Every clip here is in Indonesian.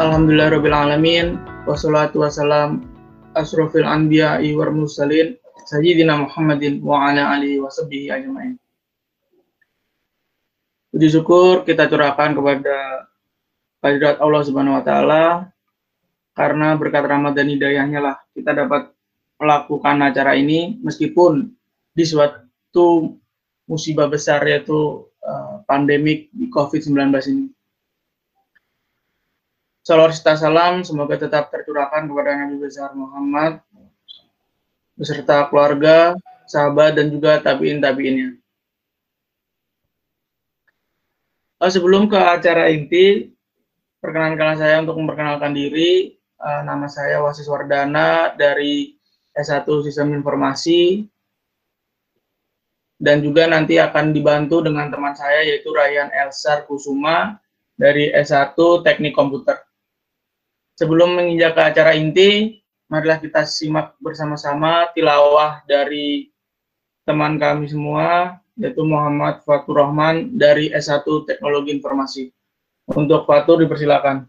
Alhamdulillahirrabbilalamin Wassalatu wassalam Asrofil anbiya wal mursalin Sayyidina Muhammadin wa ala alihi wa sahbihi ajma'in Puji syukur kita curahkan kepada hadirat Allah Subhanahu wa taala karena berkat rahmat dan hidayahnya lah kita dapat melakukan acara ini meskipun di suatu musibah besar yaitu uh, pandemik COVID-19 ini. Salawat salam semoga tetap tercurahkan kepada Nabi besar Muhammad beserta keluarga, sahabat dan juga tabiin tabiinnya. Uh, sebelum ke acara inti, perkenankan saya untuk memperkenalkan diri. Uh, nama saya Wasis Wardana dari S1 Sistem Informasi dan juga nanti akan dibantu dengan teman saya yaitu Ryan Elsar Kusuma dari S1 Teknik Komputer. Sebelum menginjak ke acara inti, marilah kita simak bersama-sama tilawah dari teman kami semua, yaitu Muhammad Fatur Rahman dari S1 Teknologi Informasi. Untuk Fatur dipersilakan.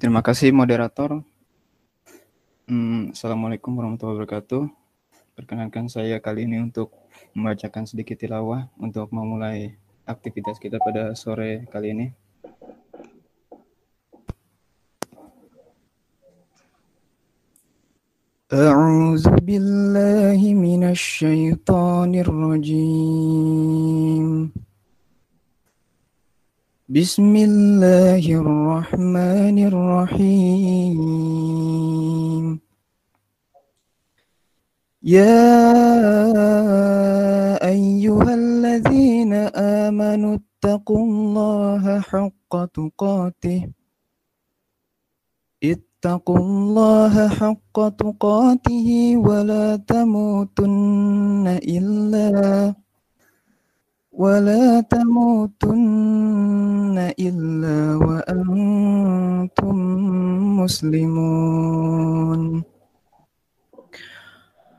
Terima kasih moderator. Hmm, Assalamualaikum warahmatullahi wabarakatuh. Perkenankan saya kali ini untuk membacakan sedikit tilawah untuk memulai aktivitas kita pada sore kali ini. أعوذ بالله من الشيطان الرجيم بسم الله الرحمن الرحيم يا أيها الذين آمنوا اتقوا الله حق تقاته. اتقوا الله حق تقاته ولا تموتن إلا ولا تموتن إلا وأنتم مسلمون.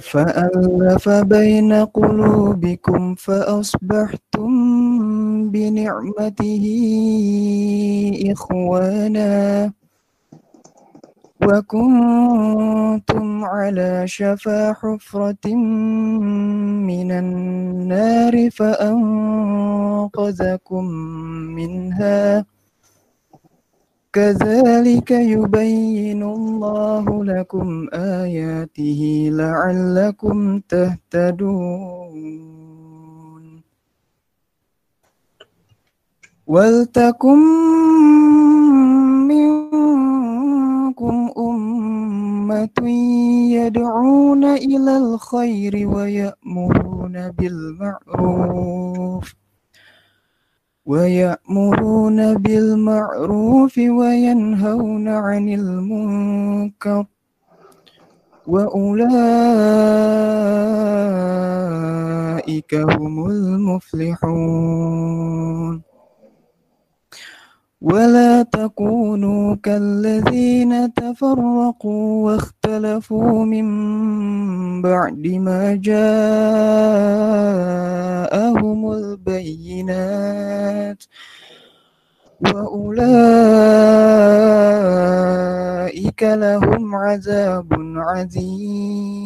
فألف بين قلوبكم فأصبحتم بنعمته إخوانا وكنتم على شفا حفرة من النار فأنقذكم منها كذلك يبين الله لكم آياته لعلكم تهتدون. ولتكن منكم أمة يدعون إلى الخير ويأمرون بالمعروف. ويأمرون بالمعروف وينهون عن المنكر وأولئك هم المفلحون. ولا تكونوا كالذين تفرقوا واختلفوا من بعد ما جاءهم البينات. وأولئك لهم عذاب عظيم.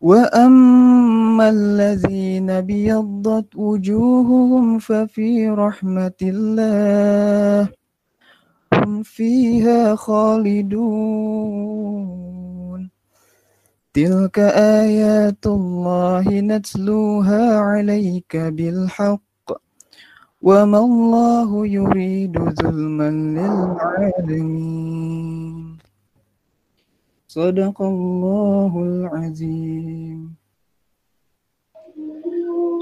وأما الذين بيضت وجوههم ففي رحمة الله هم فيها خالدون. تلك آيات الله نتلوها عليك بالحق. وما الله يريد ظلما للعالمين. Sadaqallahul azim.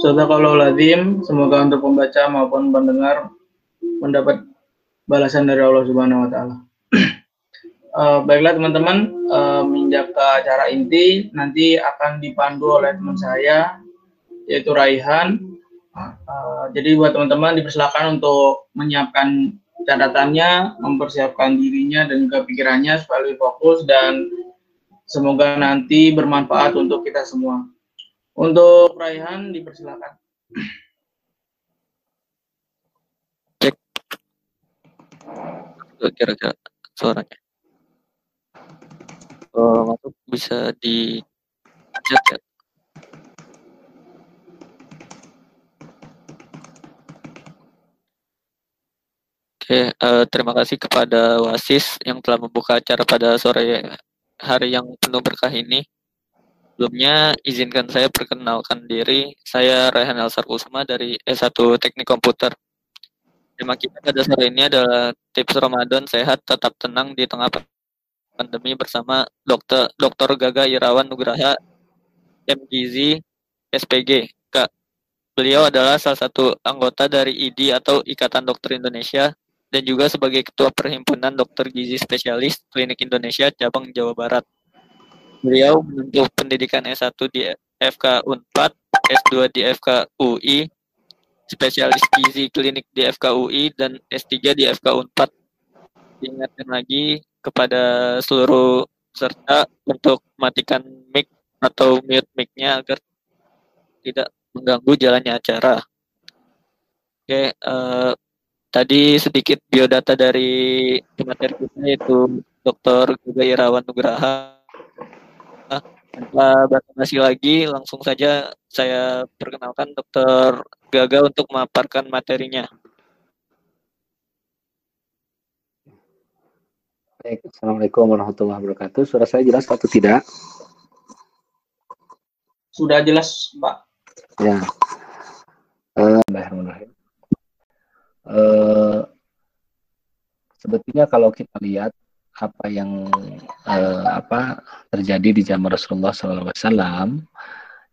Sadaqallahul azim. Semoga untuk pembaca maupun pendengar mendapat balasan dari Allah Subhanahu wa taala. Uh, baiklah teman-teman, uh, menginjak ke acara inti nanti akan dipandu oleh teman saya yaitu Raihan. Uh, jadi buat teman-teman dipersilakan untuk menyiapkan catatannya, mempersiapkan dirinya dan juga pikirannya supaya lebih fokus dan semoga nanti bermanfaat untuk kita semua. Untuk Raihan dipersilakan. Cek. Kira-kira suaranya. Oh, masuk bisa di ya. Oke, uh, terima kasih kepada Wasis yang telah membuka acara pada sore hari yang penuh berkah ini. Sebelumnya, izinkan saya perkenalkan diri. Saya Rehan Elsar Kusuma dari S1 Teknik Komputer. Tema kita pada sore ini adalah tips Ramadan sehat tetap tenang di tengah pandemi bersama Dr. Dr. Gaga Irawan Nugraha MGZ SPG. Kak, beliau adalah salah satu anggota dari ID atau Ikatan Dokter Indonesia dan juga sebagai Ketua Perhimpunan Dokter Gizi Spesialis Klinik Indonesia cabang Jawa Barat. Beliau menempuh pendidikan S1 di FK Unpad, S2 di FK UI, spesialis gizi klinik di FK UI, dan S3 di FK Unpad. Diingatkan lagi kepada seluruh peserta untuk matikan mic atau mute mic-nya agar tidak mengganggu jalannya acara. Oke, uh, tadi sedikit biodata dari materi kita yaitu Dr. Juga Irawan Nugraha tanpa basa-basi lagi, langsung saja saya perkenalkan Dokter Gaga untuk memaparkan materinya. Baik, Assalamualaikum warahmatullahi wabarakatuh. Suara saya jelas atau tidak? Sudah jelas, Pak. Ya. Uh, uh, sebetulnya kalau kita lihat apa yang uh, apa terjadi di zaman Rasulullah SAW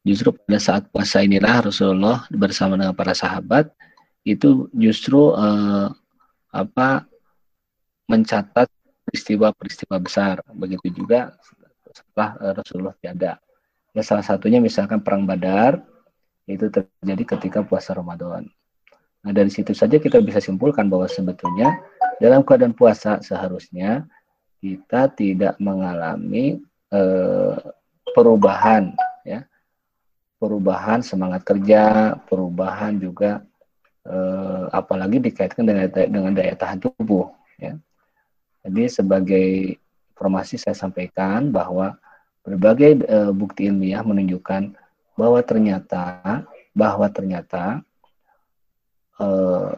justru pada saat puasa inilah Rasulullah bersama dengan para sahabat itu justru uh, apa mencatat peristiwa-peristiwa besar. Begitu juga setelah uh, Rasulullah tiada. Ya salah satunya misalkan perang Badar itu terjadi ketika puasa Ramadan nah dari situ saja kita bisa simpulkan bahwa sebetulnya dalam keadaan puasa seharusnya kita tidak mengalami eh, perubahan ya. Perubahan semangat kerja perubahan juga eh, apalagi dikaitkan dengan dengan daya tahan tubuh ya. Jadi sebagai informasi saya sampaikan bahwa berbagai eh, bukti ilmiah menunjukkan bahwa ternyata bahwa ternyata eh,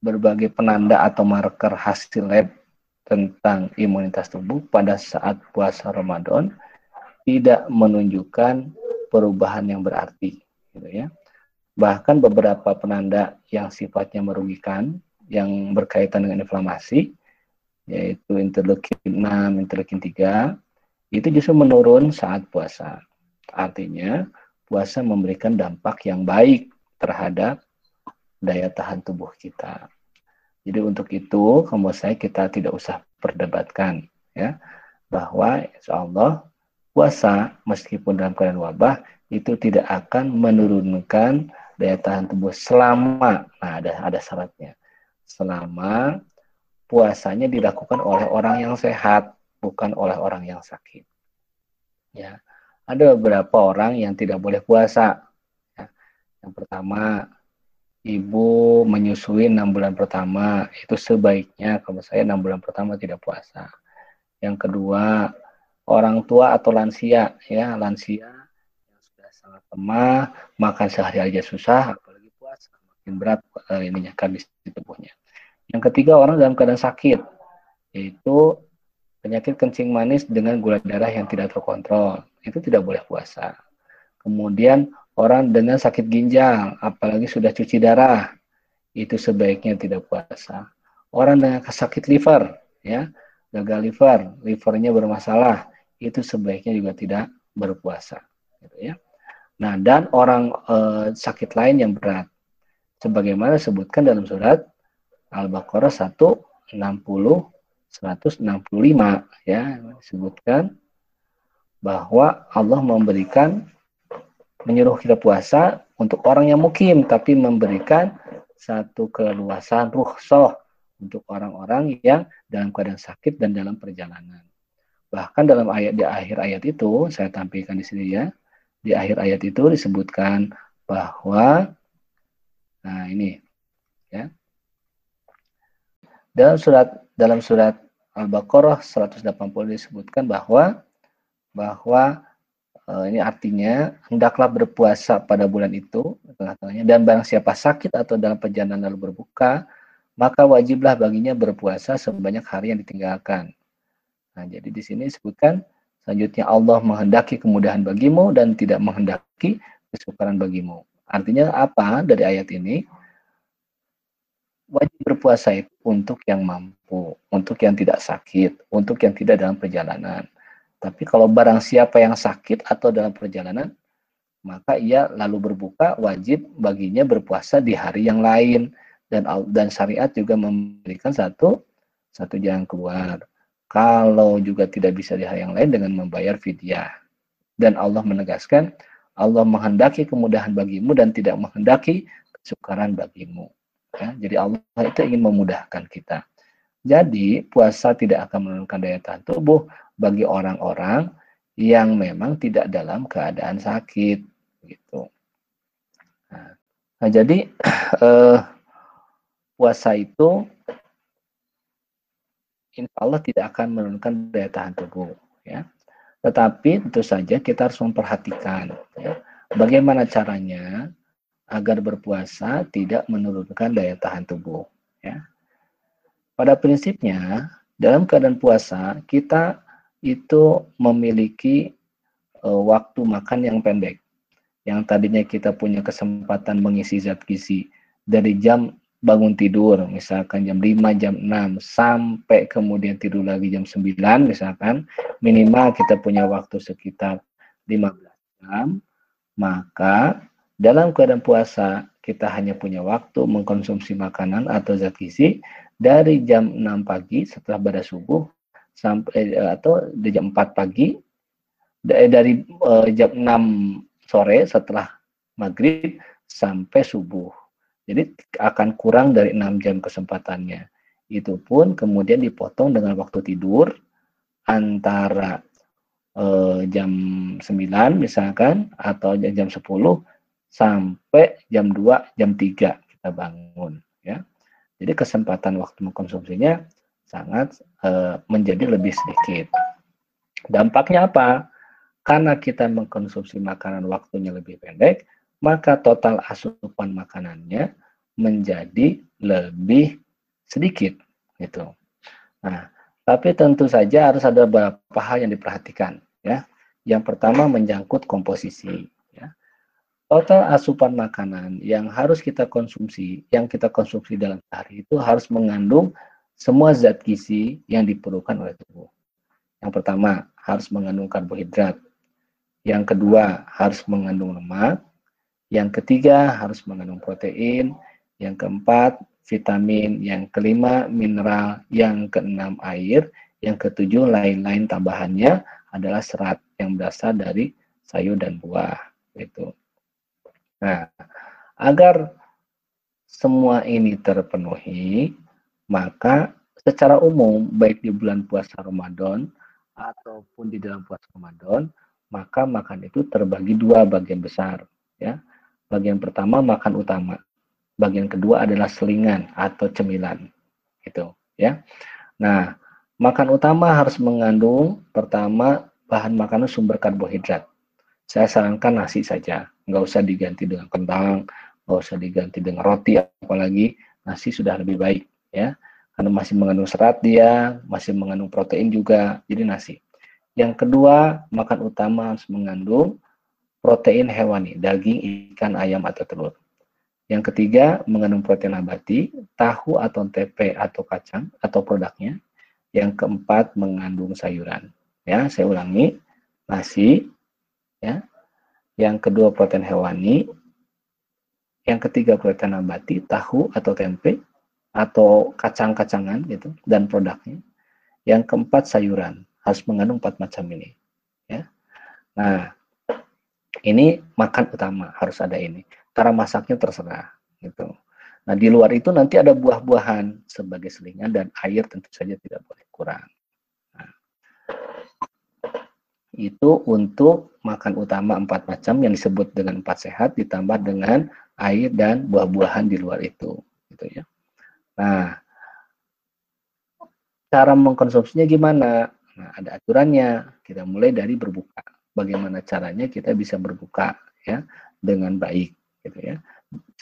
berbagai penanda atau marker hasil lab tentang imunitas tubuh pada saat puasa Ramadan tidak menunjukkan perubahan yang berarti gitu ya. Bahkan beberapa penanda yang sifatnya merugikan yang berkaitan dengan inflamasi yaitu interleukin 6, interleukin 3 itu justru menurun saat puasa. Artinya puasa memberikan dampak yang baik terhadap daya tahan tubuh kita. Jadi untuk itu, kamu saya kita tidak usah perdebatkan ya bahwa insya Allah puasa meskipun dalam keadaan wabah itu tidak akan menurunkan daya tahan tubuh selama nah ada ada syaratnya selama puasanya dilakukan oleh orang yang sehat bukan oleh orang yang sakit ya ada beberapa orang yang tidak boleh puasa. Yang pertama ibu menyusui enam bulan pertama. Itu sebaiknya kalau saya enam bulan pertama tidak puasa. Yang kedua orang tua atau lansia ya lansia yang sudah sangat lemah makan sehari aja susah apalagi puasa makin berat uh, ininya kondisi tubuhnya. Yang ketiga orang dalam keadaan sakit yaitu penyakit kencing manis dengan gula darah yang tidak terkontrol. Itu tidak boleh puasa. Kemudian orang dengan sakit ginjal apalagi sudah cuci darah itu sebaiknya tidak puasa orang dengan sakit liver ya gagal liver, livernya bermasalah, itu sebaiknya juga tidak berpuasa. Gitu ya. Nah, dan orang e, sakit lain yang berat, sebagaimana disebutkan dalam surat Al-Baqarah 160 165 ya disebutkan bahwa Allah memberikan menyuruh kita puasa untuk orang yang mukim tapi memberikan satu keluasan ruhsah untuk orang-orang yang dalam keadaan sakit dan dalam perjalanan. Bahkan dalam ayat di akhir ayat itu saya tampilkan di sini ya. Di akhir ayat itu disebutkan bahwa nah ini ya. Dalam surat dalam surat Al-Baqarah 180 disebutkan bahwa bahwa ini artinya hendaklah berpuasa pada bulan itu dan barang siapa sakit atau dalam perjalanan lalu berbuka maka wajiblah baginya berpuasa sebanyak hari yang ditinggalkan. Nah, jadi di sini disebutkan selanjutnya Allah menghendaki kemudahan bagimu dan tidak menghendaki kesukaran bagimu. Artinya apa dari ayat ini? Wajib berpuasa itu untuk yang mampu, untuk yang tidak sakit, untuk yang tidak dalam perjalanan. Tapi kalau barang siapa yang sakit atau dalam perjalanan, maka ia lalu berbuka wajib baginya berpuasa di hari yang lain dan dan syariat juga memberikan satu satu jalan keluar. Kalau juga tidak bisa di hal yang lain dengan membayar fidyah. Dan Allah menegaskan, Allah menghendaki kemudahan bagimu dan tidak menghendaki kesukaran bagimu. Ya, jadi Allah itu ingin memudahkan kita. Jadi puasa tidak akan menurunkan daya tahan tubuh bagi orang-orang yang memang tidak dalam keadaan sakit gitu. Nah, nah jadi eh, puasa itu insya Allah tidak akan menurunkan daya tahan tubuh ya tetapi tentu saja kita harus memperhatikan ya, bagaimana caranya agar berpuasa tidak menurunkan daya tahan tubuh ya pada prinsipnya dalam keadaan puasa kita itu memiliki uh, waktu makan yang pendek. Yang tadinya kita punya kesempatan mengisi zat gizi dari jam bangun tidur misalkan jam 5 jam 6 sampai kemudian tidur lagi jam 9 misalkan minimal kita punya waktu sekitar 15 jam maka dalam keadaan puasa kita hanya punya waktu mengkonsumsi makanan atau zat gizi dari jam 6 pagi setelah pada subuh sampai eh, atau di jam 4 pagi eh, dari uh, jam 6 sore setelah maghrib sampai subuh jadi akan kurang dari 6 jam kesempatannya. Itu pun kemudian dipotong dengan waktu tidur antara eh, jam 9 misalkan atau jam 10 sampai jam 2, jam 3 kita bangun ya. Jadi kesempatan waktu mengkonsumsinya sangat eh, menjadi lebih sedikit. Dampaknya apa? Karena kita mengkonsumsi makanan waktunya lebih pendek, maka total asupan makanannya menjadi lebih sedikit gitu. Nah, tapi tentu saja harus ada beberapa hal yang diperhatikan ya. Yang pertama menyangkut komposisi. Total asupan makanan yang harus kita konsumsi, yang kita konsumsi dalam sehari itu harus mengandung semua zat gizi yang diperlukan oleh tubuh. Yang pertama, harus mengandung karbohidrat. Yang kedua, harus mengandung lemak. Yang ketiga harus mengandung protein, yang keempat vitamin, yang kelima mineral, yang keenam air, yang ketujuh lain-lain tambahannya adalah serat yang berasal dari sayur dan buah itu. Nah, agar semua ini terpenuhi, maka secara umum baik di bulan puasa Ramadan ataupun di dalam puasa Ramadan, maka makan itu terbagi dua bagian besar, ya. Bagian pertama makan utama. Bagian kedua adalah selingan atau cemilan. Gitu, ya. Nah, makan utama harus mengandung pertama bahan makanan sumber karbohidrat. Saya sarankan nasi saja, nggak usah diganti dengan kentang, nggak usah diganti dengan roti, apalagi nasi sudah lebih baik ya, karena masih mengandung serat dia, masih mengandung protein juga, jadi nasi. Yang kedua, makan utama harus mengandung protein hewani, daging, ikan, ayam, atau telur. Yang ketiga, mengandung protein nabati, tahu atau tempe atau kacang atau produknya. Yang keempat, mengandung sayuran. Ya, saya ulangi, nasi, ya. Yang kedua protein hewani, yang ketiga protein nabati, tahu atau tempe atau kacang-kacangan gitu dan produknya. Yang keempat sayuran harus mengandung empat macam ini, ya. Nah, ini makan utama harus ada ini. Cara masaknya terserah gitu. Nah, di luar itu nanti ada buah-buahan sebagai selingan dan air tentu saja tidak boleh kurang itu untuk makan utama empat macam yang disebut dengan empat sehat ditambah dengan air dan buah-buahan di luar itu gitu ya. Nah cara mengkonsumsinya gimana? Nah ada aturannya. Kita mulai dari berbuka. Bagaimana caranya kita bisa berbuka ya dengan baik gitu ya.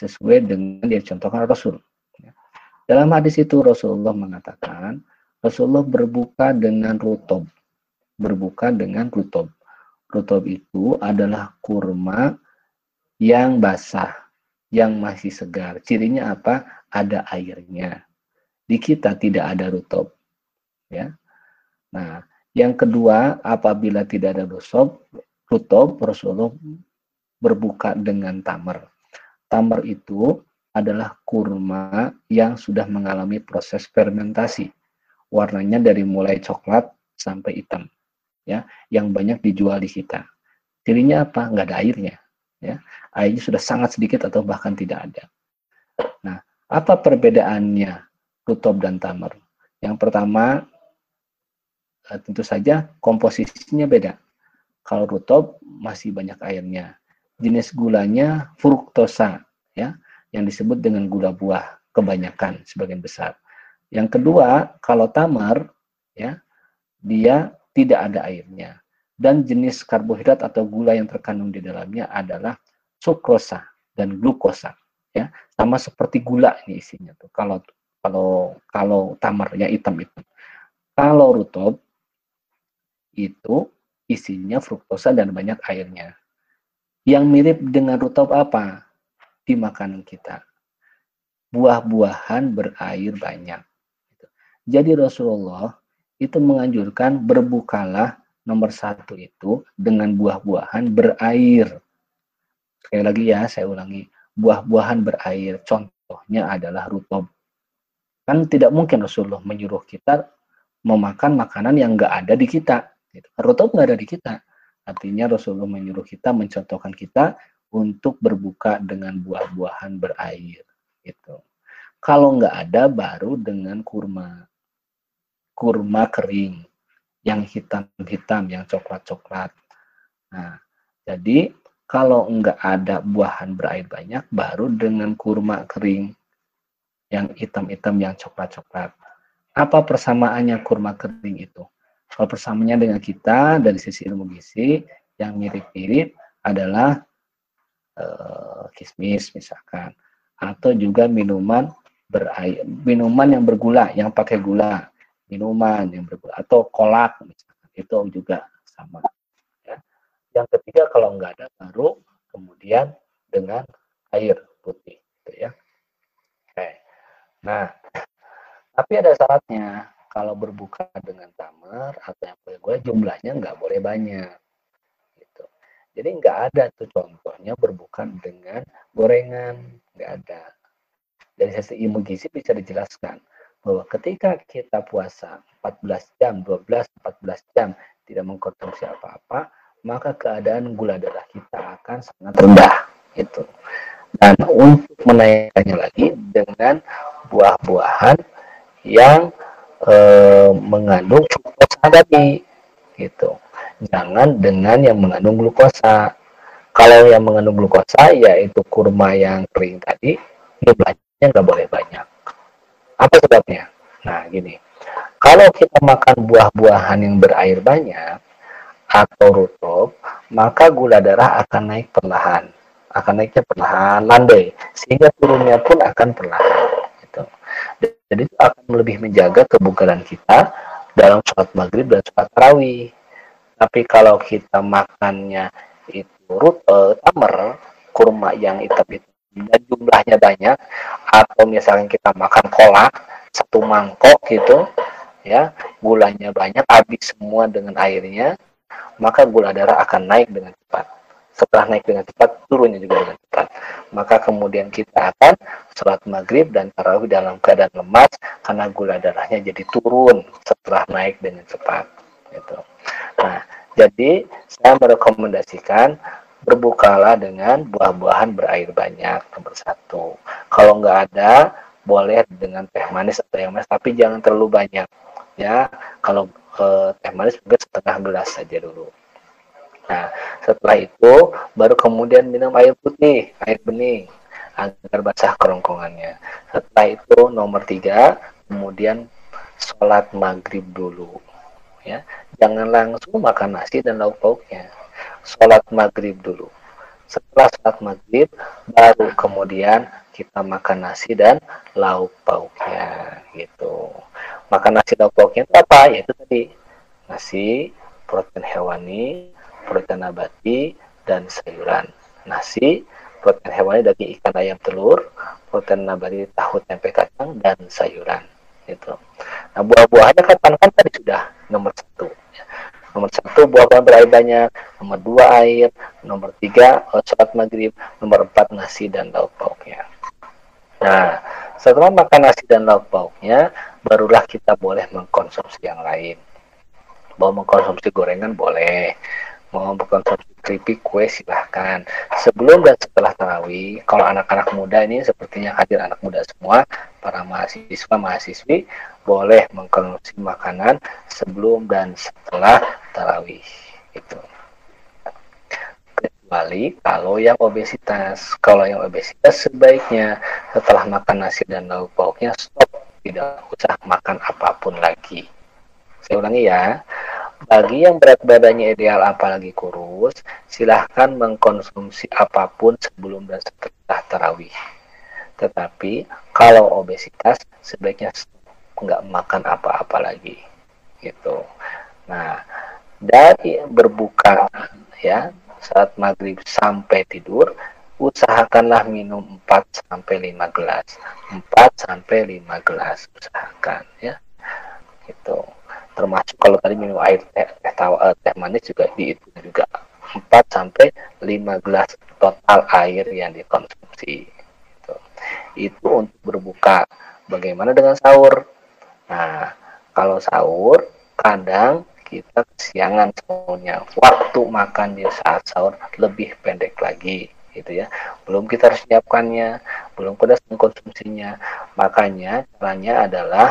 Sesuai dengan yang contohkan Rasul ya. dalam hadis itu Rasulullah mengatakan Rasulullah berbuka dengan rutob berbuka dengan rutob. Rutob itu adalah kurma yang basah, yang masih segar. Cirinya apa? Ada airnya. Di kita tidak ada rutob. Ya. Nah, yang kedua, apabila tidak ada rutob, rutob Rasulullah berbuka dengan tamar. Tamar itu adalah kurma yang sudah mengalami proses fermentasi. Warnanya dari mulai coklat sampai hitam ya yang banyak dijual di kita. Cirinya apa? Nggak ada airnya. Ya, airnya sudah sangat sedikit atau bahkan tidak ada. Nah, apa perbedaannya rutob dan tamar? Yang pertama, eh, tentu saja komposisinya beda. Kalau rutob masih banyak airnya. Jenis gulanya fruktosa, ya, yang disebut dengan gula buah kebanyakan sebagian besar. Yang kedua, kalau tamar, ya, dia tidak ada airnya. Dan jenis karbohidrat atau gula yang terkandung di dalamnya adalah sukrosa dan glukosa. Ya, sama seperti gula ini isinya tuh. Kalau kalau kalau tamar ya hitam itu. Kalau rutob itu isinya fruktosa dan banyak airnya. Yang mirip dengan rutob apa? Di makanan kita. Buah-buahan berair banyak. Jadi Rasulullah itu menganjurkan berbukalah nomor satu itu dengan buah-buahan berair. Sekali lagi ya, saya ulangi. Buah-buahan berair, contohnya adalah rutob. Kan tidak mungkin Rasulullah menyuruh kita memakan makanan yang nggak ada di kita. Rutob nggak ada di kita. Artinya Rasulullah menyuruh kita, mencontohkan kita untuk berbuka dengan buah-buahan berair. Gitu. Kalau nggak ada, baru dengan kurma kurma kering yang hitam-hitam, yang coklat-coklat. Nah, jadi kalau enggak ada buahan berair banyak, baru dengan kurma kering yang hitam-hitam, yang coklat-coklat. Apa persamaannya kurma kering itu? Kalau persamaannya dengan kita dari sisi ilmu gizi, yang mirip-mirip adalah uh, kismis misalkan, atau juga minuman berair, minuman yang bergula, yang pakai gula minuman yang berbeda atau kolak misalkan. Itu juga sama ya. yang ketiga kalau nggak ada baru kemudian dengan air putih gitu ya. Oke. Nah tapi ada syaratnya. Kalau berbuka dengan tamar atau yang boleh gue jumlahnya nggak boleh banyak gitu. Jadi nggak ada tuh contohnya berbuka dengan gorengan nggak ada. Dari sisi ilmu gizi bisa dijelaskan bahwa ketika kita puasa 14 jam, 12, 14 jam tidak mengkonsumsi apa-apa, maka keadaan gula darah kita akan sangat rendah. Itu. Dan untuk menaikkannya lagi dengan buah-buahan yang e, mengandung glukosa tadi, gitu. Jangan dengan yang mengandung glukosa. Kalau yang mengandung glukosa yaitu kurma yang kering tadi, jumlahnya nggak boleh banyak apa sebabnya? Nah, gini. Kalau kita makan buah-buahan yang berair banyak, atau rutop, maka gula darah akan naik perlahan. Akan naiknya perlahan, landai. Sehingga turunnya pun akan perlahan. Gitu. Jadi itu akan lebih menjaga kebugaran kita dalam sholat maghrib dan sholat tarawih. Tapi kalau kita makannya itu rut, uh, tamer, kurma yang hitam itu dan jumlahnya banyak atau misalnya kita makan kolak satu mangkok gitu ya gulanya banyak habis semua dengan airnya maka gula darah akan naik dengan cepat. Setelah naik dengan cepat turunnya juga dengan cepat. Maka kemudian kita akan sholat maghrib dan tarawih dalam keadaan lemas karena gula darahnya jadi turun setelah naik dengan cepat gitu. Nah jadi saya merekomendasikan berbukalah dengan buah-buahan berair banyak nomor satu. Kalau nggak ada boleh dengan teh manis atau yang manis tapi jangan terlalu banyak ya. Kalau eh, teh manis juga setengah gelas saja dulu. Nah setelah itu baru kemudian minum air putih air bening agar basah kerongkongannya. Setelah itu nomor tiga kemudian sholat maghrib dulu ya. Jangan langsung makan nasi dan lauk pauknya sholat maghrib dulu. Setelah sholat maghrib, baru kemudian kita makan nasi dan lauk pauknya gitu. Makan nasi lauk pauknya itu apa? Yaitu tadi nasi, protein hewani, protein nabati, dan sayuran. Nasi, protein hewani daging ikan ayam telur, protein nabati tahu tempe kacang, dan sayuran. Gitu. Nah buah-buahnya kapan kan tadi sudah nomor satu nomor satu buah-buahan berair banyak nomor dua air. Nomor tiga sholat maghrib. Nomor empat nasi dan lauk pauknya. Nah setelah makan nasi dan lauk pauknya barulah kita boleh mengkonsumsi yang lain. Mau mengkonsumsi gorengan boleh. Mau mengkonsumsi keripik kue silahkan. Sebelum dan setelah tarawih kalau anak-anak muda ini sepertinya hadir anak muda semua para mahasiswa mahasiswi boleh mengkonsumsi makanan sebelum dan setelah tarawih itu kecuali kalau yang obesitas. Kalau yang obesitas sebaiknya setelah makan nasi dan lauk pauknya stop. Tidak usah makan apa pun lagi. Saya ulangi ya bagi yang berat badannya ideal apalagi kurus silahkan mengkonsumsi apa pun sebelum dan setelah tarawih tetapi kalau obesitas sebaiknya nggak makan apa-apa lagi gitu. Nah dari berbuka ya saat maghrib sampai tidur usahakanlah minum 4 sampai 5 gelas. 4 sampai 5 gelas usahakan ya. Gitu. Termasuk kalau tadi minum air teh, teh, tawa, eh, teh manis juga dihitung juga. 4 sampai 5 gelas total air yang dikonsumsi. Itu untuk berbuka bagaimana dengan sahur Nah, kalau sahur kadang kita kesiangan sahurnya. Waktu makan di saat sahur lebih pendek lagi gitu ya. Belum kita harus siapkannya, belum kita mengkonsumsinya. Makanya caranya adalah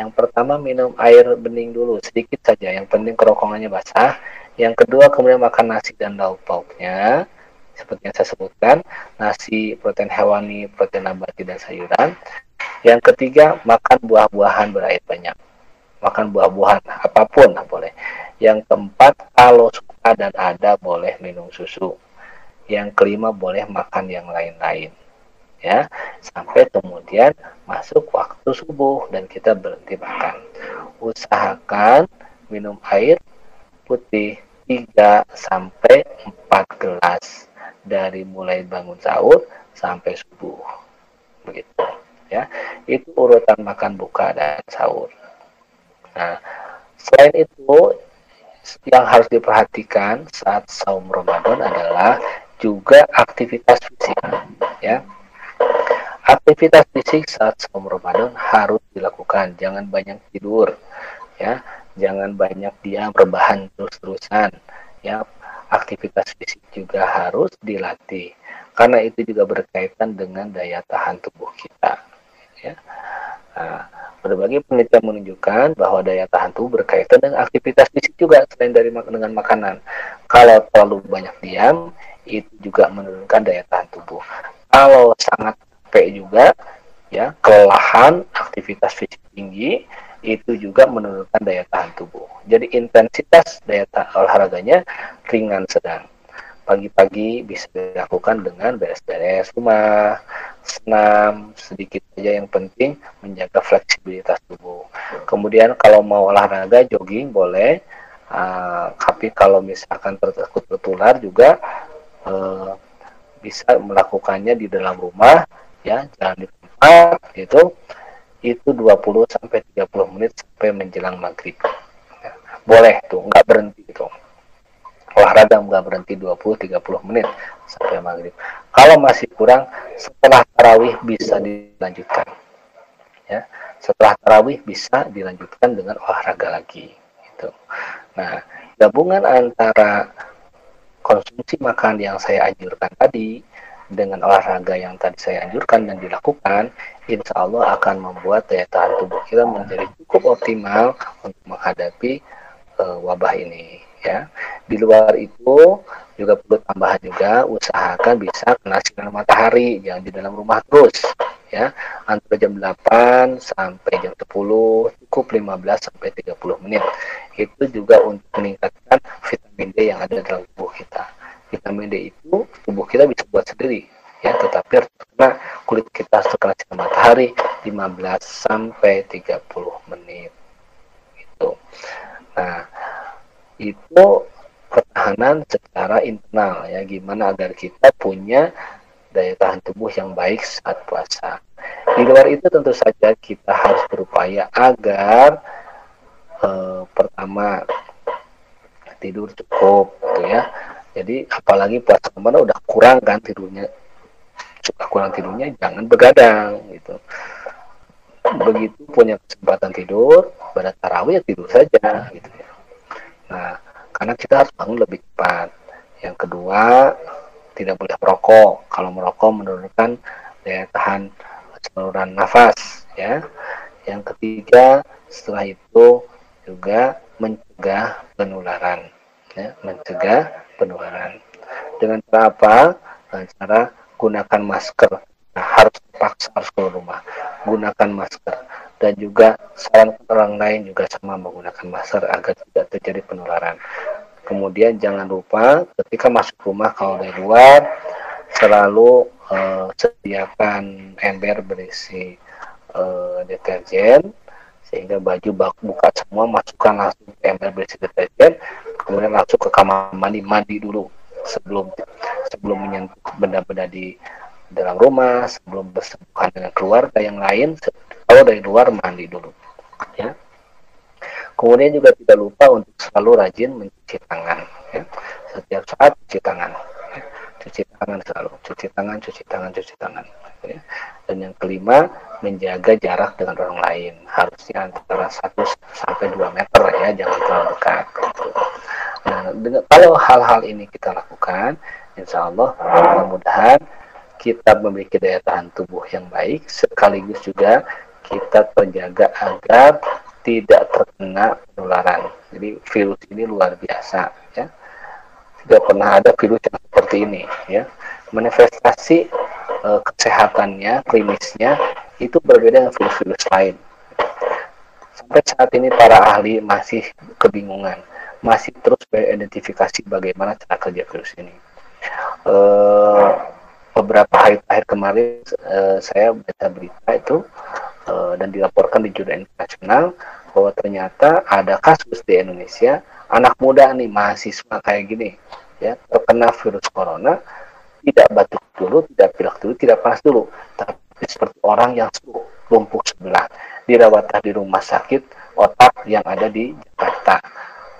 yang pertama minum air bening dulu sedikit saja. Yang penting kerongkongannya basah. Yang kedua kemudian makan nasi dan lauk pauknya seperti yang saya sebutkan, nasi, protein hewani, protein nabati dan sayuran. Yang ketiga, makan buah-buahan berair banyak. Makan buah-buahan apa pun boleh. Yang keempat, kalau suka dan ada boleh minum susu. Yang kelima boleh makan yang lain-lain. Ya, sampai kemudian masuk waktu subuh dan kita berhenti makan. Usahakan minum air putih 3 sampai 4 gelas dari mulai bangun sahur sampai subuh. Begitu ya. Itu urutan makan buka dan sahur. Nah selain itu yang harus diperhatikan saat saum Ramadan adalah juga aktivitas fisik ya. Aktivitas fisik saat saum Ramadan harus dilakukan. Jangan banyak tidur ya. Jangan banyak diam rebahan terus-terusan ya aktivitas fisik juga harus dilatih karena itu juga berkaitan dengan daya tahan tubuh kita ya. Nah, berbagai penelitian menunjukkan bahwa daya tahan tubuh berkaitan dengan aktivitas fisik juga selain dari dengan makanan. Kalau terlalu banyak diam, itu juga menurunkan daya tahan tubuh. Kalau sangat capek juga, ya kelelahan, aktivitas fisik tinggi, itu juga menurunkan daya tahan tubuh. Jadi intensitas daya olahraganya ringan sedang. Pagi-pagi bisa dilakukan dengan beres-beres rumah, senam, sedikit saja yang penting menjaga fleksibilitas tubuh. Kemudian kalau mau olahraga jogging boleh, uh, tapi kalau misalkan takut tertular juga uh, bisa melakukannya di dalam rumah ya, jangan di tempat itu itu 20 sampai 30 menit sampai menjelang maghrib. Boleh tuh, nggak berhenti itu olahraga nggak berhenti 20-30 menit sampai maghrib. Kalau masih kurang, setelah tarawih bisa dilanjutkan. Ya, setelah tarawih bisa dilanjutkan dengan olahraga lagi. Gitu. Nah, gabungan antara konsumsi makan yang saya anjurkan tadi dengan olahraga yang tadi saya anjurkan dan dilakukan, insya Allah akan membuat daya tahan tubuh kita menjadi cukup optimal untuk menghadapi uh, wabah ini ya. Di luar itu juga perlu tambahan juga usahakan bisa kena sinar matahari jangan di dalam rumah terus ya. Antara jam 8 sampai jam 10 cukup 15 sampai 30 menit. Itu juga untuk meningkatkan vitamin D yang ada dalam tubuh kita vitamin D itu tubuh kita bisa buat sendiri ya tetapi karena kulit kita terkena sinar matahari 15 sampai 30 menit itu nah itu pertahanan secara internal ya gimana agar kita punya daya tahan tubuh yang baik saat puasa. Di luar itu tentu saja kita harus berupaya agar eh, pertama tidur cukup gitu ya. Jadi apalagi puasa ke mana udah kurang kan tidurnya suka kurang tidurnya jangan begadang gitu. Begitu punya kesempatan tidur, pada tarawih ya tidur saja gitu ya Nah, karena kita harus bangun lebih cepat. Yang kedua, tidak boleh merokok. Kalau merokok menurunkan daya tahan saluran nafas, ya. Yang ketiga, setelah itu juga mencegah penularan, ya, mencegah penularan. Dengan cara apa? Dengan cara gunakan masker. Nah, harus terpaksa harus keluar rumah. Gunakan masker dan juga saran orang lain juga sama menggunakan masker agar tidak terjadi penularan. Kemudian jangan lupa ketika masuk rumah kalau dari luar selalu uh, sediakan ember berisi uh, deterjen sehingga baju buka semua masukkan langsung ke ember berisi deterjen kemudian langsung ke kamar mandi mandi dulu sebelum sebelum menyentuh benda-benda di dalam rumah sebelum bersentuhan dengan keluarga yang lain kalau dari luar mandi dulu ya kemudian juga tidak lupa untuk selalu rajin mencuci tangan ya. setiap saat cuci tangan. Cuci tangan selalu cuci tangan cuci tangan cuci tangan ya. dan yang kelima menjaga jarak dengan orang lain harusnya antara 1 sampai 2 meter ya jangan terlalu dekat nah dengan kalau hal-hal ini kita lakukan insya Allah mudah-mudahan kita memiliki daya tahan tubuh yang baik sekaligus juga kita terjaga agar tidak terkena penularan. Jadi virus ini luar biasa ya. Tidak pernah ada virus yang seperti ini ya. Manifestasi e, kesehatannya, klinisnya itu berbeda dengan virus-virus lain. Sampai saat ini para ahli masih kebingungan, masih terus beridentifikasi bagaimana cara kerja virus ini. E, beberapa hari terakhir kemarin e, saya baca berita itu uh, dan dilaporkan di jurnal internasional bahwa ternyata ada kasus di Indonesia anak muda nih mahasiswa kayak gini ya terkena virus corona tidak batuk dulu, tidak pilek dulu, tidak panas dulu, tapi seperti orang yang lumpuh sebelah dirawat di rumah sakit otak yang ada di Jakarta.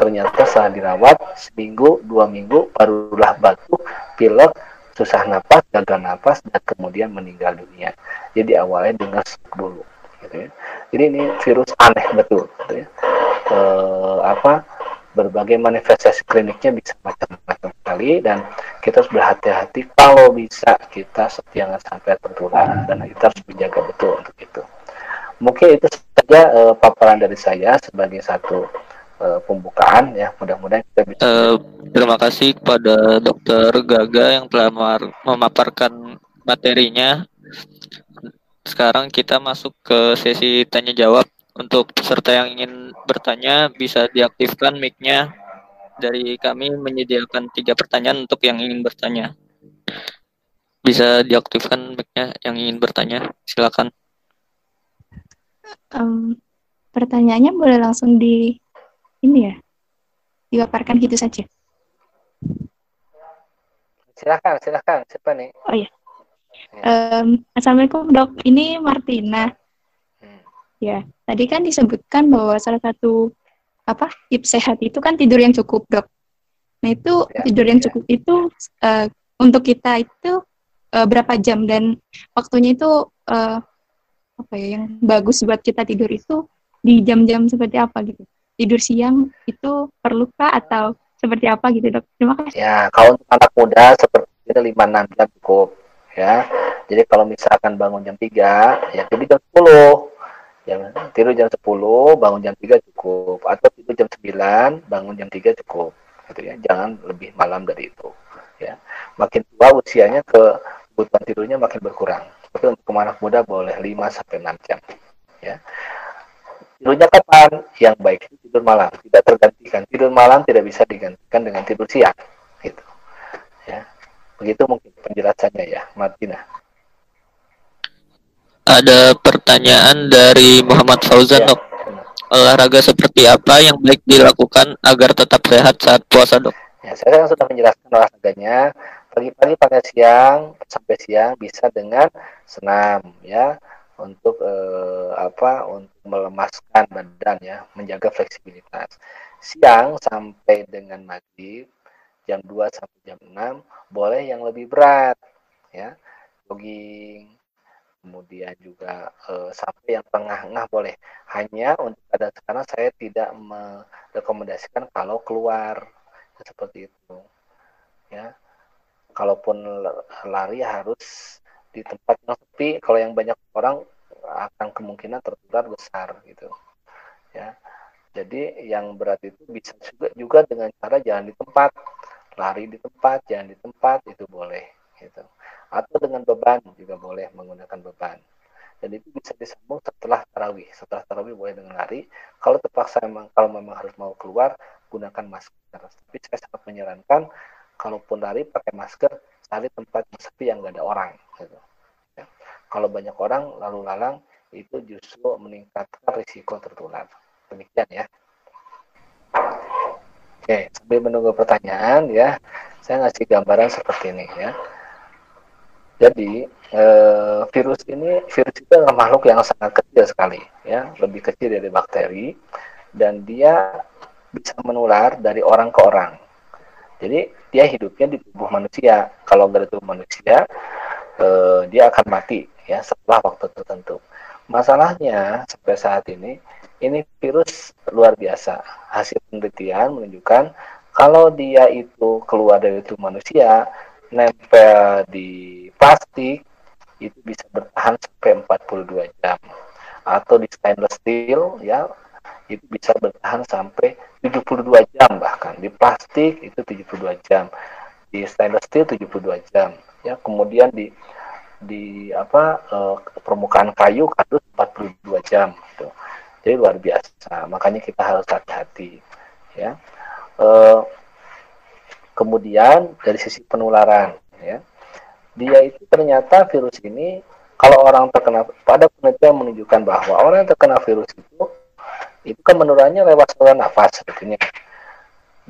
Ternyata setelah dirawat seminggu, dua minggu barulah batuk, pilek, susah napas, gagal napas, dan kemudian meninggal dunia. Jadi awalnya dengan dulu gitu ya. Jadi ini virus aneh betul gitu ya. E, apa berbagai manifestasi kliniknya bisa macam-macam sekali dan kita harus berhati-hati kalau bisa kita jangan sampai tertular dan kita harus menjaga betul untuk itu. Mungkin itu saja e, paparan dari saya sebagai satu e, pembukaan ya mudah-mudahan kita bisa. Uh, terima kasih kepada Dokter Gaga yang telah memaparkan materinya sekarang kita masuk ke sesi tanya jawab. Untuk peserta yang ingin bertanya bisa diaktifkan mic-nya. Dari kami menyediakan tiga pertanyaan untuk yang ingin bertanya. Bisa diaktifkan mic-nya yang ingin bertanya. Silakan. Um, pertanyaannya boleh langsung di ini ya dipaparkan gitu saja. Silakan, silakan. Siapa nih? Oh iya. Um, Assalamualaikum dok, ini Martina. Ya, tadi kan disebutkan bahwa salah satu apa tips sehat itu kan tidur yang cukup, dok. Nah itu ya, tidur yang ya. cukup itu uh, untuk kita itu uh, berapa jam dan waktunya itu uh, apa ya yang bagus buat kita tidur itu di jam-jam seperti apa gitu? Tidur siang itu perlukah atau seperti apa gitu dok? Terima kasih. Ya kalau untuk anak muda seperti itu lima enam jam cukup ya. Jadi kalau misalkan bangun jam 3 ya tidur jam 10 jam tidur jam 10 bangun jam 3 cukup. Atau tidur jam 9 bangun jam 3 cukup. Gitu ya. Jangan lebih malam dari itu ya. Makin tua usianya ke kebutuhan tidurnya makin berkurang. Tapi untuk anak muda boleh 5 sampai 6 jam ya. Tidurnya kapan? Yang baik itu tidur malam. Tidak tergantikan. Tidur malam tidak bisa digantikan dengan tidur siang gitu ya. Begitu mungkin penjelasannya ya Martina ada pertanyaan dari Muhammad Fauzan, ya. dok. Olahraga seperti apa yang baik dilakukan agar tetap sehat saat puasa, dok? Ya, saya sudah menjelaskan olahraganya. Pagi-pagi pada siang sampai siang bisa dengan senam, ya, untuk eh, apa? Untuk melemaskan badan, ya, menjaga fleksibilitas. Siang sampai dengan maghrib jam 2 sampai jam 6 boleh yang lebih berat, ya, jogging kemudian juga uh, sampai yang tengah-tengah boleh. Hanya untuk pada sekarang saya tidak merekomendasikan kalau keluar seperti itu. Ya, kalaupun lari harus di tempat yang sepi. Kalau yang banyak orang akan kemungkinan tertular besar gitu. Ya, jadi yang berat itu bisa juga juga dengan cara jangan di tempat, lari di tempat, jangan di tempat itu boleh gitu. Atau dengan beban juga boleh menggunakan beban. Dan itu bisa disambung setelah tarawih. Setelah tarawih boleh dengan lari. Kalau terpaksa memang kalau memang harus mau keluar gunakan masker. Tapi saya sangat menyarankan kalaupun lari pakai masker cari tempat yang sepi yang nggak ada orang gitu. ya. kalau banyak orang lalu lalang itu justru meningkatkan risiko tertular. Demikian ya. Oke sambil menunggu pertanyaan ya saya ngasih gambaran seperti ini ya jadi eh, virus ini virus itu adalah makhluk yang sangat kecil sekali, ya, lebih kecil dari bakteri, dan dia bisa menular dari orang ke orang. Jadi dia hidupnya di tubuh manusia. Kalau dari tubuh manusia, eh, dia akan mati ya setelah waktu tertentu. Masalahnya sampai saat ini, ini virus luar biasa. Hasil penelitian menunjukkan kalau dia itu keluar dari tubuh manusia, nempel di plastik itu bisa bertahan sampai 42 jam. Atau di stainless steel ya itu bisa bertahan sampai 72 jam bahkan. Di plastik itu 72 jam. Di stainless steel 72 jam. Ya kemudian di di apa eh, permukaan kayu kardus 42 jam gitu. jadi luar biasa. Makanya kita harus hati-hati ya. Eh, Kemudian dari sisi penularan, ya, dia itu ternyata virus ini kalau orang terkena pada penelitian menunjukkan bahwa orang yang terkena virus itu itu kan menularnya lewat saluran nafas sebetulnya.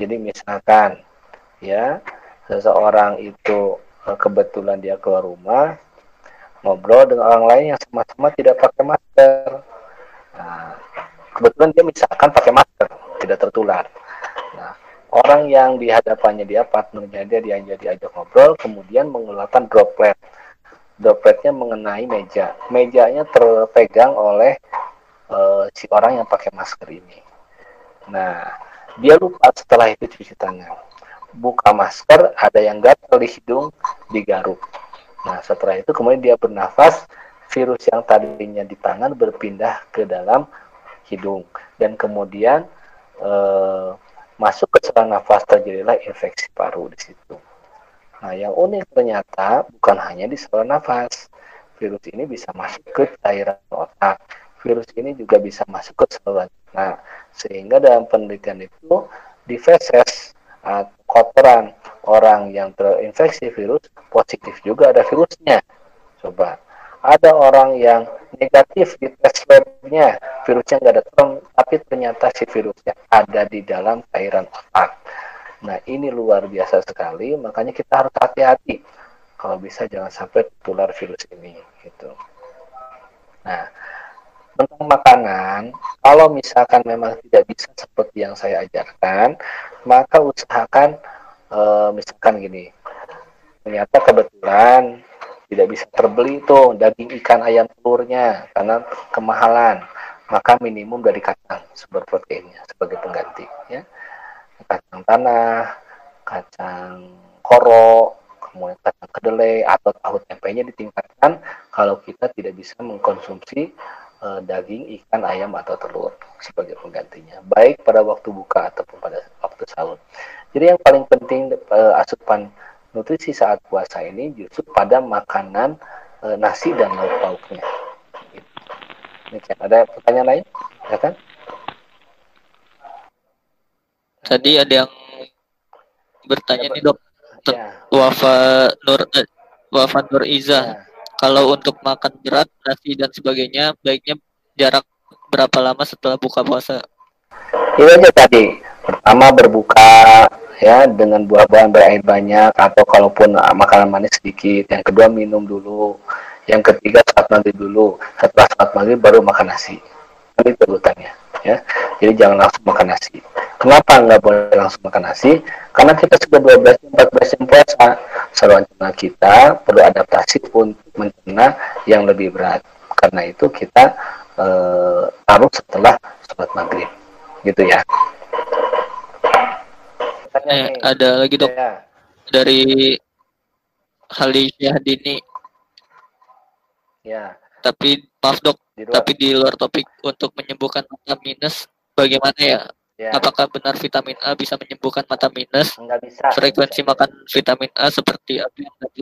Jadi misalkan ya seseorang itu eh, kebetulan dia keluar rumah ngobrol dengan orang lain yang sama-sama tidak pakai masker. Nah, kebetulan dia misalkan pakai masker tidak tertular orang yang di hadapannya dia partnernya dia diajak diajak ngobrol kemudian mengeluarkan droplet. Dropletnya mengenai meja. Mejanya terpegang oleh uh, si orang yang pakai masker ini. Nah dia lupa setelah itu cuci tangan. Buka masker ada yang gatal di hidung digaruk. Nah setelah itu kemudian dia bernafas virus yang tadinya di tangan berpindah ke dalam hidung. Dan kemudian uh, masuk ke saluran nafas terjadilah infeksi paru di situ. Nah, yang unik ternyata bukan hanya di saluran nafas. Virus ini bisa masuk ke cairan otak. virus ini juga bisa masuk ke saluran Nah, sehingga dalam penelitian itu di feses atau kotoran orang yang terinfeksi virus positif juga ada virusnya. Coba ada orang yang negatif di tes labnya virusnya nggak ada tapi ternyata si virusnya ada di dalam cairan otak. Nah ini luar biasa sekali, makanya kita harus hati-hati kalau bisa jangan sampai tular virus ini gitu. Nah tentang makanan, kalau misalkan memang tidak bisa seperti yang saya ajarkan, maka usahakan e, misalkan gini, ternyata kebetulan tidak bisa terbeli tuh daging ikan ayam telurnya karena kemahalan, maka minimum dari kacang sumber proteinnya sebagai pengganti ya. Kacang tanah, kacang koro, kemudian kacang kedelai atau tahu tempenya ditingkatkan kalau kita tidak bisa mengkonsumsi uh, daging, ikan, ayam atau telur sebagai penggantinya, baik pada waktu buka ataupun pada waktu sahur. Jadi yang paling penting uh, asupan nutrisi saat puasa ini justru pada makanan uh, nasi dan lauk pauknya. Ini ada pertanyaan lain, ya kan? Tadi ada yang bertanya nih dok, ya. Wafa Nur Wafa Nur Iza. Ya kalau untuk makan berat, nasi dan sebagainya, baiknya jarak berapa lama setelah buka puasa? Itu aja tadi. Pertama berbuka ya dengan buah-buahan berair banyak atau kalaupun ah, makanan manis sedikit. Yang kedua minum dulu. Yang ketiga saat maghrib dulu. Setelah saat maghrib baru makan nasi. Ini urutannya ya. Jadi jangan langsung makan nasi. Kenapa nggak boleh langsung makan nasi? Karena kita sudah 12 14 jam puasa. Saluran cerna kita perlu adaptasi untuk mencerna yang lebih berat. Karena itu kita eh, taruh setelah sholat maghrib. Gitu ya. Eh, ada lagi dok ya. dari Halifah Dini. Ya. Tapi maaf dok, di tapi di luar topik untuk menyembuhkan mata minus bagaimana ya? Ya. Apakah benar vitamin A bisa menyembuhkan mata minus? Enggak bisa. Frekuensi bisa. makan vitamin A seperti apa yang tadi?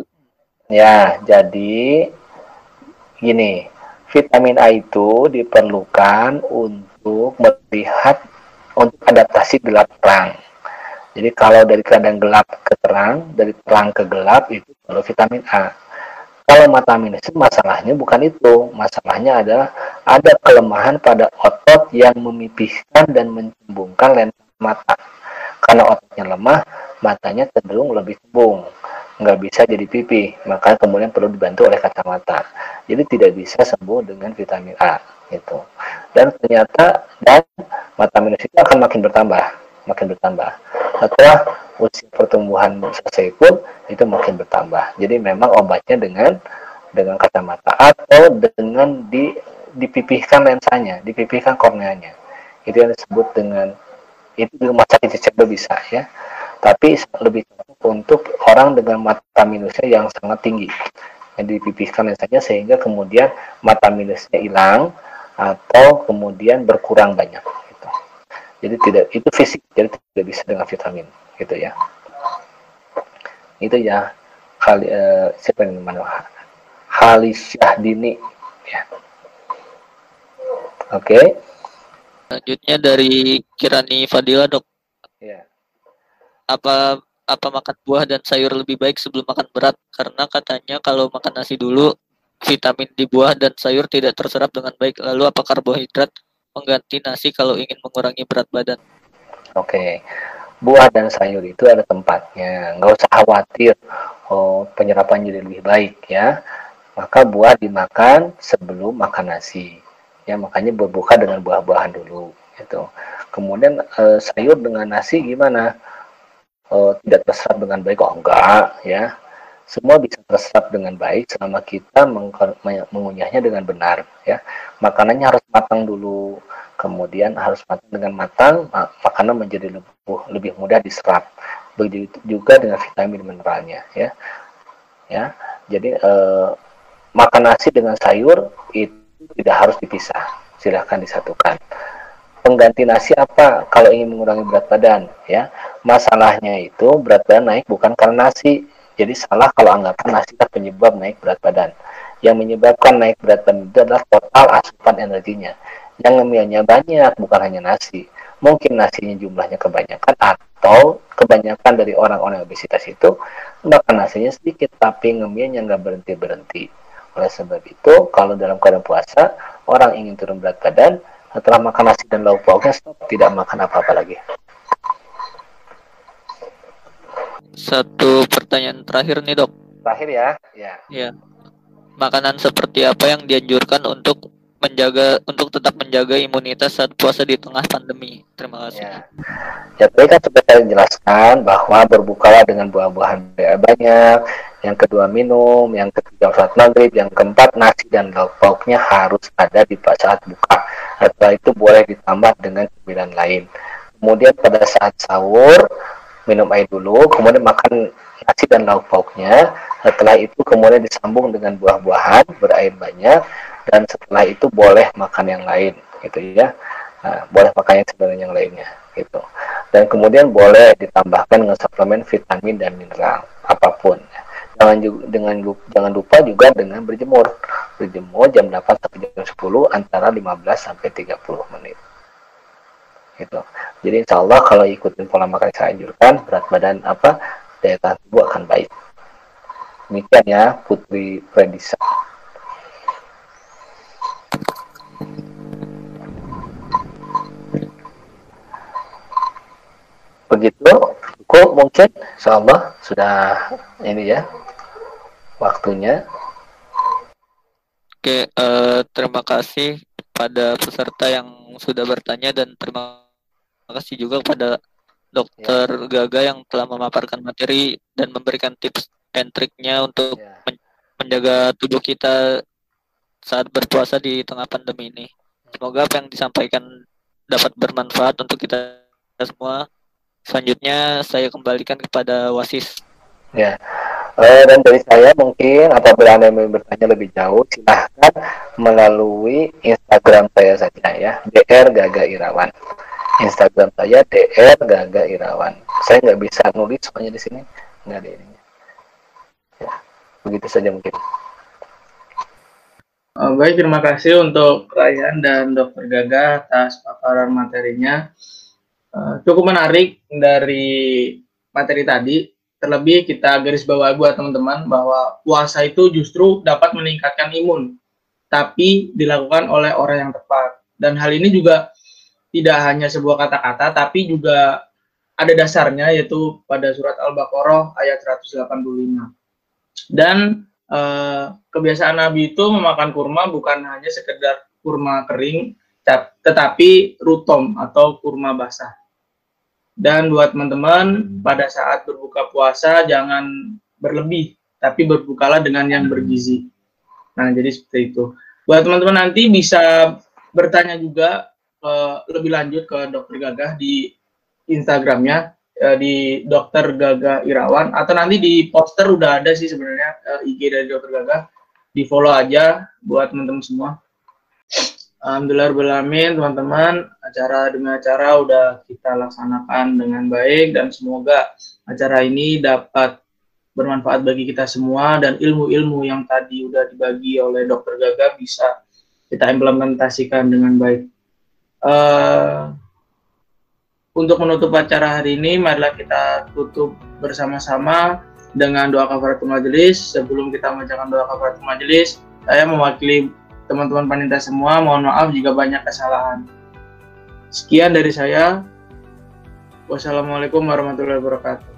Ya, jadi gini, vitamin A itu diperlukan untuk melihat untuk adaptasi gelap terang. Jadi kalau dari keadaan gelap ke terang, dari terang ke gelap itu perlu vitamin A. Kalau mata minus masalahnya bukan itu, masalahnya adalah ada kelemahan pada otot yang memipiskan dan mencembungkan lensa mata. Karena ototnya lemah, matanya cenderung lebih cembung, nggak bisa jadi pipi, maka kemudian perlu dibantu oleh kacamata. Jadi tidak bisa sembuh dengan vitamin A itu. Dan ternyata dan mata minus itu akan makin bertambah, makin bertambah. Setelah usia pertumbuhan selesai pun itu makin bertambah. Jadi memang obatnya dengan dengan kacamata atau dengan di dipipihkan lensanya, dipipihkan korneanya. Itu yang disebut dengan itu di rumah sakit juga bisa ya. Tapi lebih untuk orang dengan mata minusnya yang sangat tinggi. Yang dipipihkan lensanya sehingga kemudian mata minusnya hilang atau kemudian berkurang banyak. Jadi tidak itu fisik, jadi tidak bisa dengan vitamin gitu ya. Itu ya kali uh, siapa yang mana Halisyah Dini ya. Oke. Okay. selanjutnya dari Kirani Fadila dok. Ya. Apa apa makan buah dan sayur lebih baik sebelum makan berat? Karena katanya kalau makan nasi dulu vitamin di buah dan sayur tidak terserap dengan baik. Lalu apa karbohidrat mengganti nasi kalau ingin mengurangi berat badan. Oke. Okay buah dan sayur itu ada tempatnya. Nggak usah khawatir. Oh penyerapan jadi lebih baik ya. Maka buah dimakan sebelum makan nasi. Ya makanya berbuka dengan buah-buahan dulu gitu. Kemudian e, sayur dengan nasi gimana? E, tidak terserap dengan baik. Oh enggak ya semua bisa terserap dengan baik selama kita mengunyahnya dengan benar ya. Makanannya harus matang dulu kemudian harus matang dengan matang makanan menjadi lebih lebih mudah diserap. Begitu juga dengan vitamin mineralnya ya. Ya jadi eh, makan nasi dengan sayur itu tidak harus dipisah silahkan disatukan. Pengganti nasi apa? Kalau ingin mengurangi berat badan ya. Masalahnya itu berat badan naik bukan karena nasi jadi salah kalau anggapan nasi penyebab naik berat badan Yang menyebabkan naik berat badan itu adalah total asupan energinya. Yang ngemilnya banyak, bukan hanya nasi. Mungkin nasinya jumlahnya kebanyakan atau kebanyakan dari orang-orang obesitas itu makan nasinya sedikit tapi ngemilnya nggak berhenti-berhenti. Oleh sebab itu, kalau dalam keadaan puasa, orang ingin turun berat badan, setelah makan nasi dan lauk pauknya stop, tidak makan apa-apa lagi. Satu pertanyaan terakhir nih dok. Terakhir ya, ya. Ya. Makanan seperti apa yang dianjurkan untuk menjaga untuk tetap menjaga imunitas saat puasa di tengah pandemi. Terima kasih. Ya, ya tadi kan sudah saya jelaskan bahwa berbukalah dengan buah-buahan banyak, yang kedua minum, yang ketiga saat maghrib, yang keempat nasi dan lauk pauknya harus ada di saat buka. Setelah itu boleh ditambah dengan cemilan lain. Kemudian pada saat sahur minum air dulu, kemudian makan nasi dan lauk pauknya. Setelah itu kemudian disambung dengan buah-buahan berair banyak dan setelah itu boleh makan yang lain gitu ya. Nah, boleh makan yang sebenarnya yang lainnya gitu. Dan kemudian boleh ditambahkan dengan suplemen vitamin dan mineral apa pun. Jangan juga dengan jangan lupa juga dengan berjemur. Berjemur jam 8 sampai jam 10 antara 15 sampai 30 menit gitu. Jadi insya Allah kalau ikutin pola makan yang saya anjurkan berat badan apa daya tahan tubuh akan baik. Demikian ya Putri Fredisa. Begitu kok mungkin insyaallah sudah ini ya waktunya. Oke, uh, terima kasih pada peserta yang sudah bertanya dan terima kasih juga kepada Dokter ya. Gaga yang telah memaparkan materi dan memberikan tips dan triknya untuk ya. menjaga tubuh kita saat berpuasa di tengah pandemi ini. Semoga apa yang disampaikan dapat bermanfaat untuk kita semua. Selanjutnya saya kembalikan kepada Wasis. Ya, uh, dan dari saya mungkin apabila anda ingin bertanya lebih jauh, silahkan melalui Instagram saya saja ya, dr gaga irawan. Instagram saya dr gaga irawan. Saya nggak bisa nulis semuanya di sini, nggak ada ini. Ya, begitu saja mungkin. Oh, baik, terima kasih untuk Ryan dan Dokter Gaga atas paparan materinya. Uh, cukup menarik dari materi tadi. Terlebih kita garis bawah buat teman-teman bahwa puasa itu justru dapat meningkatkan imun, tapi dilakukan oleh orang yang tepat. Dan hal ini juga tidak hanya sebuah kata-kata, tapi juga ada dasarnya yaitu pada surat Al-Baqarah ayat 185. Dan uh, kebiasaan Nabi itu memakan kurma bukan hanya sekedar kurma kering, tetapi rutom atau kurma basah. Dan buat teman-teman, pada saat berbuka puasa jangan berlebih, tapi berbukalah dengan yang bergizi. Nah, jadi seperti itu. Buat teman-teman nanti bisa bertanya juga lebih lanjut ke Dokter Gagah di Instagramnya uh, di Dokter Gagah Irawan atau nanti di poster udah ada sih sebenarnya uh, IG dari Dokter Gagah. Di follow aja buat teman-teman semua. Alhamdulillah berlamin teman-teman acara demi acara udah kita laksanakan dengan baik dan semoga acara ini dapat bermanfaat bagi kita semua dan ilmu-ilmu yang tadi udah dibagi oleh Dokter Gaga bisa kita implementasikan dengan baik. Uh, untuk menutup acara hari ini, marilah kita tutup bersama-sama dengan doa kafaratul majelis. Sebelum kita membacakan doa kafaratul majelis, saya mewakili teman-teman panitia semua, mohon maaf jika banyak kesalahan. Sekian dari saya. Wassalamualaikum warahmatullahi wabarakatuh.